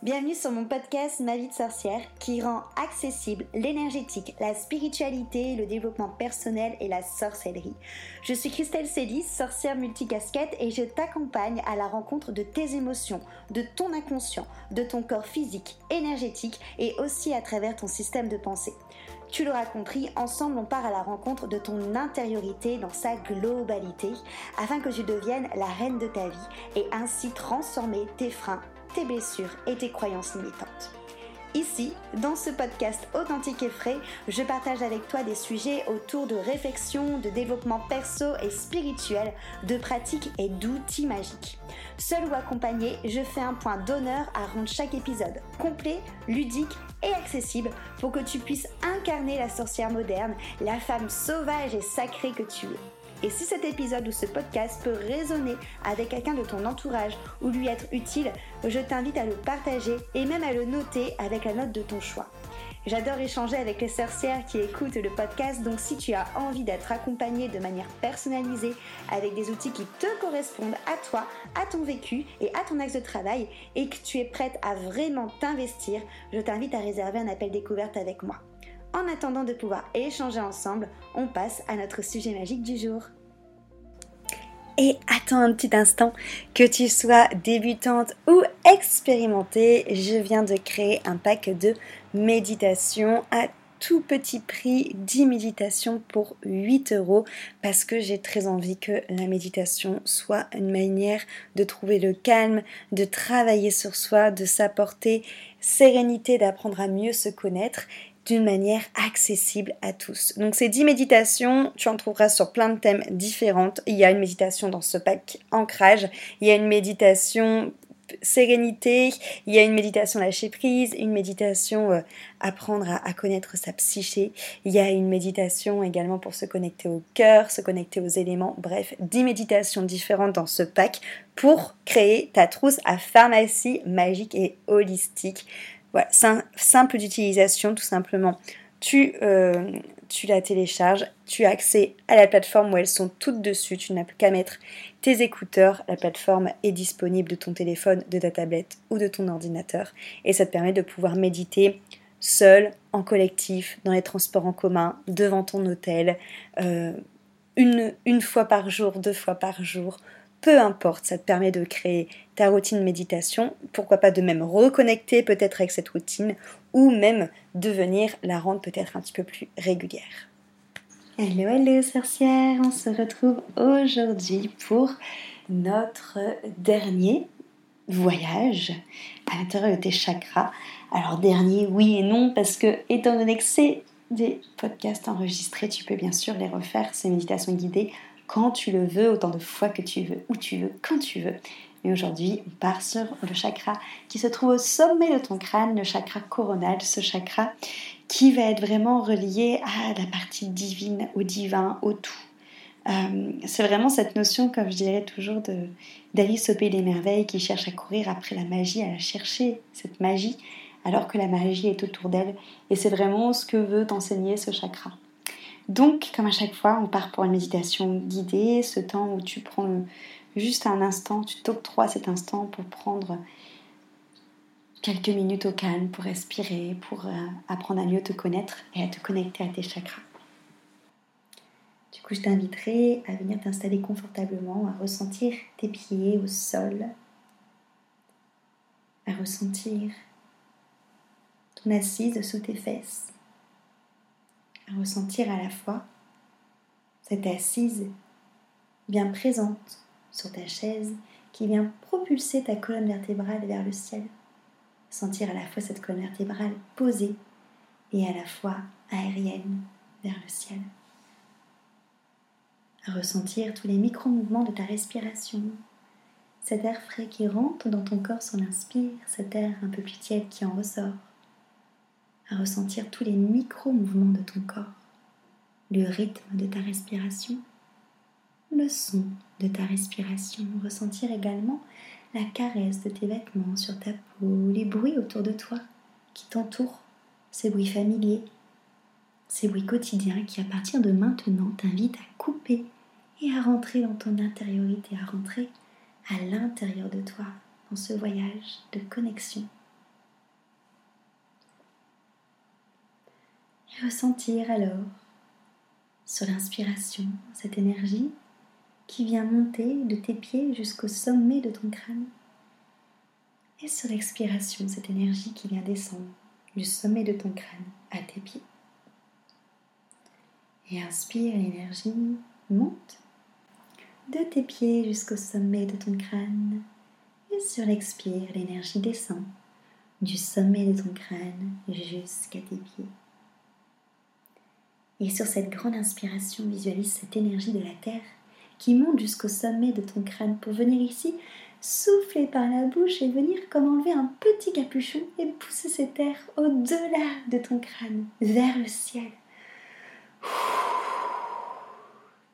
Bienvenue sur mon podcast Ma vie de sorcière qui rend accessible l'énergétique, la spiritualité, le développement personnel et la sorcellerie. Je suis Christelle Célis, sorcière multicasquette et je t'accompagne à la rencontre de tes émotions, de ton inconscient, de ton corps physique, énergétique et aussi à travers ton système de pensée. Tu l'auras compris, ensemble on part à la rencontre de ton intériorité dans sa globalité afin que tu deviennes la reine de ta vie et ainsi transformer tes freins tes blessures et tes croyances limitantes. Ici, dans ce podcast authentique et frais, je partage avec toi des sujets autour de réflexion, de développement perso et spirituel, de pratiques et d'outils magiques. Seul ou accompagné, je fais un point d'honneur à rendre chaque épisode complet, ludique et accessible pour que tu puisses incarner la sorcière moderne, la femme sauvage et sacrée que tu es. Et si cet épisode ou ce podcast peut résonner avec quelqu'un de ton entourage ou lui être utile, je t'invite à le partager et même à le noter avec la note de ton choix. J'adore échanger avec les sorcières qui écoutent le podcast, donc si tu as envie d'être accompagnée de manière personnalisée avec des outils qui te correspondent à toi, à ton vécu et à ton axe de travail, et que tu es prête à vraiment t'investir, je t'invite à réserver un appel découverte avec moi. En attendant de pouvoir échanger ensemble, on passe à notre sujet magique du jour. Et attends un petit instant, que tu sois débutante ou expérimentée, je viens de créer un pack de méditation à tout petit prix 10 méditations pour 8 euros parce que j'ai très envie que la méditation soit une manière de trouver le calme, de travailler sur soi, de s'apporter sérénité, d'apprendre à mieux se connaître d'une manière accessible à tous. Donc ces 10 méditations, tu en trouveras sur plein de thèmes différents. Il y a une méditation dans ce pack ancrage, il y a une méditation sérénité, il y a une méditation lâcher prise, une méditation euh, apprendre à, connaître sa psyché, il y a une méditation également pour se connecter au cœur, se connecter aux éléments, bref, 10 méditations différentes dans ce pack pour créer ta trousse à pharmacie magique et holistique voilà, simple d'utilisation tout simplement. Tu, euh, tu la télécharges, tu as accès à la plateforme où elles sont toutes dessus, tu n'as plus qu'à mettre tes écouteurs, la plateforme est disponible de ton téléphone, de ta tablette ou de ton ordinateur et ça te permet de pouvoir méditer seul, en collectif, dans les transports en commun, devant ton hôtel, euh, une, une fois par jour, deux fois par jour, peu importe, ça te permet de créer ta routine méditation, pourquoi pas de même reconnecter peut-être avec cette routine, ou même de venir la rendre peut-être un petit peu plus régulière. Hello, hello sorcière, on se retrouve aujourd'hui pour notre dernier voyage à l'intérieur de tes chakras. Alors dernier, oui et non, parce que étant donné que c'est des podcasts enregistrés, tu peux bien sûr les refaire, ces méditations guidées, quand tu le veux, autant de fois que tu veux, où tu veux, quand tu veux. Mais aujourd'hui, on part sur le chakra qui se trouve au sommet de ton crâne, le chakra coronal, ce chakra qui va être vraiment relié à la partie divine, au divin, au tout. Euh, c'est vraiment cette notion, comme je dirais toujours, d'Alice au pays des merveilles qui cherche à courir après la magie, à chercher cette magie, alors que la magie est autour d'elle. Et c'est vraiment ce que veut t'enseigner ce chakra. Donc, comme à chaque fois, on part pour une méditation guidée, ce temps où tu prends juste un instant, tu t'octroies cet instant pour prendre quelques minutes au calme, pour respirer, pour euh, apprendre à mieux te connaître et à te connecter à tes chakras. Du coup, je t'inviterai à venir t'installer confortablement, à ressentir tes pieds au sol, à ressentir ton assise sous tes fesses à ressentir à la fois cette assise bien présente sur ta chaise qui vient propulser ta colonne vertébrale vers le ciel. Sentir à la fois cette colonne vertébrale posée et à la fois aérienne vers le ciel. À ressentir tous les micro-mouvements de ta respiration. Cet air frais qui rentre dans ton corps sur l'inspire, cet air un peu plus tiède qui en ressort à ressentir tous les micro-mouvements de ton corps, le rythme de ta respiration, le son de ta respiration, ressentir également la caresse de tes vêtements sur ta peau, les bruits autour de toi qui t'entourent, ces bruits familiers, ces bruits quotidiens qui à partir de maintenant t'invitent à couper et à rentrer dans ton intériorité, à rentrer à l'intérieur de toi, dans ce voyage de connexion Ressentir alors sur l'inspiration cette énergie qui vient monter de tes pieds jusqu'au sommet de ton crâne. Et sur l'expiration, cette énergie qui vient descendre du sommet de ton crâne à tes pieds. Et inspire, l'énergie monte de tes pieds jusqu'au sommet de ton crâne. Et sur l'expire, l'énergie descend du sommet de ton crâne jusqu'à tes pieds. Et sur cette grande inspiration, visualise cette énergie de la Terre qui monte jusqu'au sommet de ton crâne pour venir ici souffler par la bouche et venir comme enlever un petit capuchon et pousser cette air au-delà de ton crâne, vers le ciel.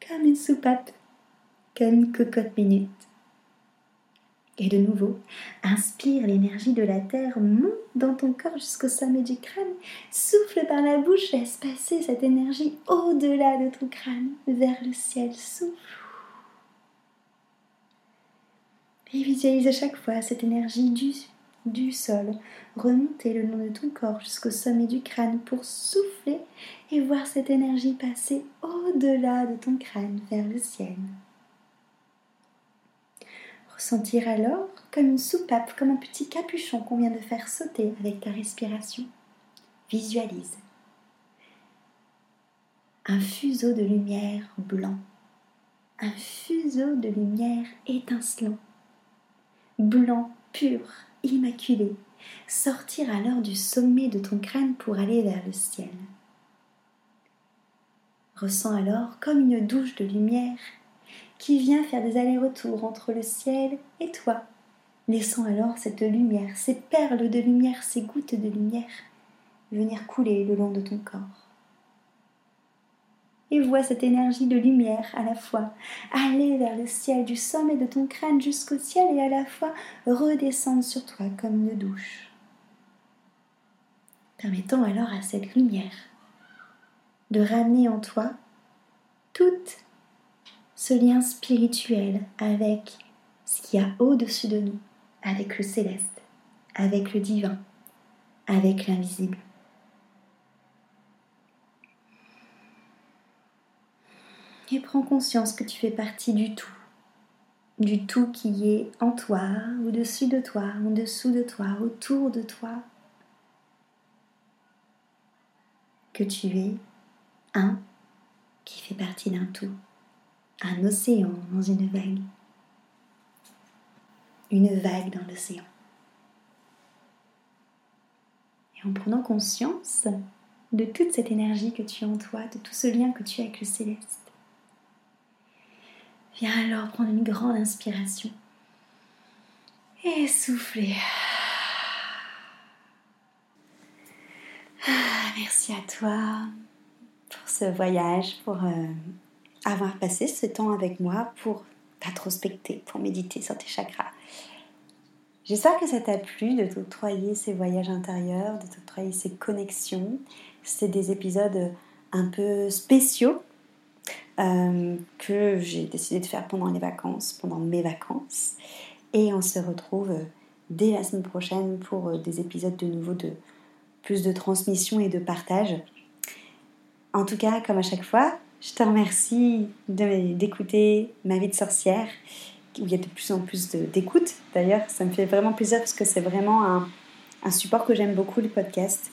Comme une soupape, comme une cocotte minute. Et de nouveau, inspire l'énergie de la terre, monte dans ton corps jusqu'au sommet du crâne, souffle par la bouche, laisse passer cette énergie au-delà de ton crâne, vers le ciel, souffle. Et visualise à chaque fois cette énergie du, sol remonter le long de ton corps jusqu'au sommet du crâne pour souffler et voir cette énergie passer au-delà de ton crâne vers le ciel. Ressentir alors comme une soupape, comme un petit capuchon qu'on vient de faire sauter avec ta respiration. Visualise un fuseau de lumière blanc, un fuseau de lumière étincelant blanc, pur, immaculé, sortir alors du sommet de ton crâne pour aller vers le ciel. Ressens alors comme une douche de lumière qui vient faire des allers-retours entre le ciel et toi, laissant alors cette lumière, ces perles de lumière, ces gouttes de lumière venir couler le long de ton corps et vois cette énergie de lumière à la fois aller vers le ciel du sommet de ton crâne jusqu'au ciel et à la fois redescendre sur toi comme une douche. Permettant alors à cette lumière de ramener en toi tout ce lien spirituel avec ce qu'il y a au-dessus de nous, avec le céleste, avec le divin, avec l'invisible. et prends conscience que tu fais partie du tout, du tout qui est en toi, au-dessus de toi, en dessous de toi, autour de toi, que tu es un qui fait partie d'un tout, un océan dans une vague, une vague dans l'océan. Et en prenant conscience de toute cette énergie que tu as en toi, de tout ce lien que tu as avec le céleste, Viens alors prendre une grande inspiration. Et souffler. Ah, merci à toi pour ce voyage, pour euh, avoir passé ce temps avec moi, pour t'introspecter, pour méditer sur tes chakras. J'espère que ça t'a plu de t'octroyer ces voyages intérieurs, de t'octroyer ces connexions. C'est des épisodes un peu spéciaux euh, que j'ai décidé de faire pendant les vacances, pendant mes vacances. Et on se retrouve dès la semaine prochaine pour des épisodes de nouveau de plus de transmission et de partage. En tout cas, comme à chaque fois, je te remercie d'écouter ma vie de sorcière, où il y a de plus en plus d'écoute. D'ailleurs, ça me fait vraiment plaisir parce que c'est vraiment un, support que j'aime beaucoup, le podcast.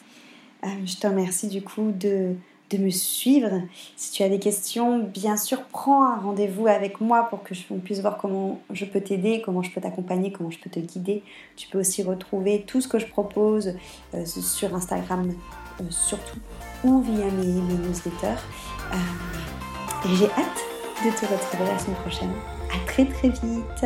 je te remercie du coup de me suivre. Si tu as des questions, bien sûr, prends un rendez-vous avec moi pour que on puisse voir comment je peux t'aider, comment je peux t'accompagner, comment je peux te guider. Tu peux aussi retrouver tout ce que je propose euh, sur Instagram, euh, surtout, ou via mes, newsletters. Euh, et j'ai hâte de te retrouver la semaine prochaine. À très très vite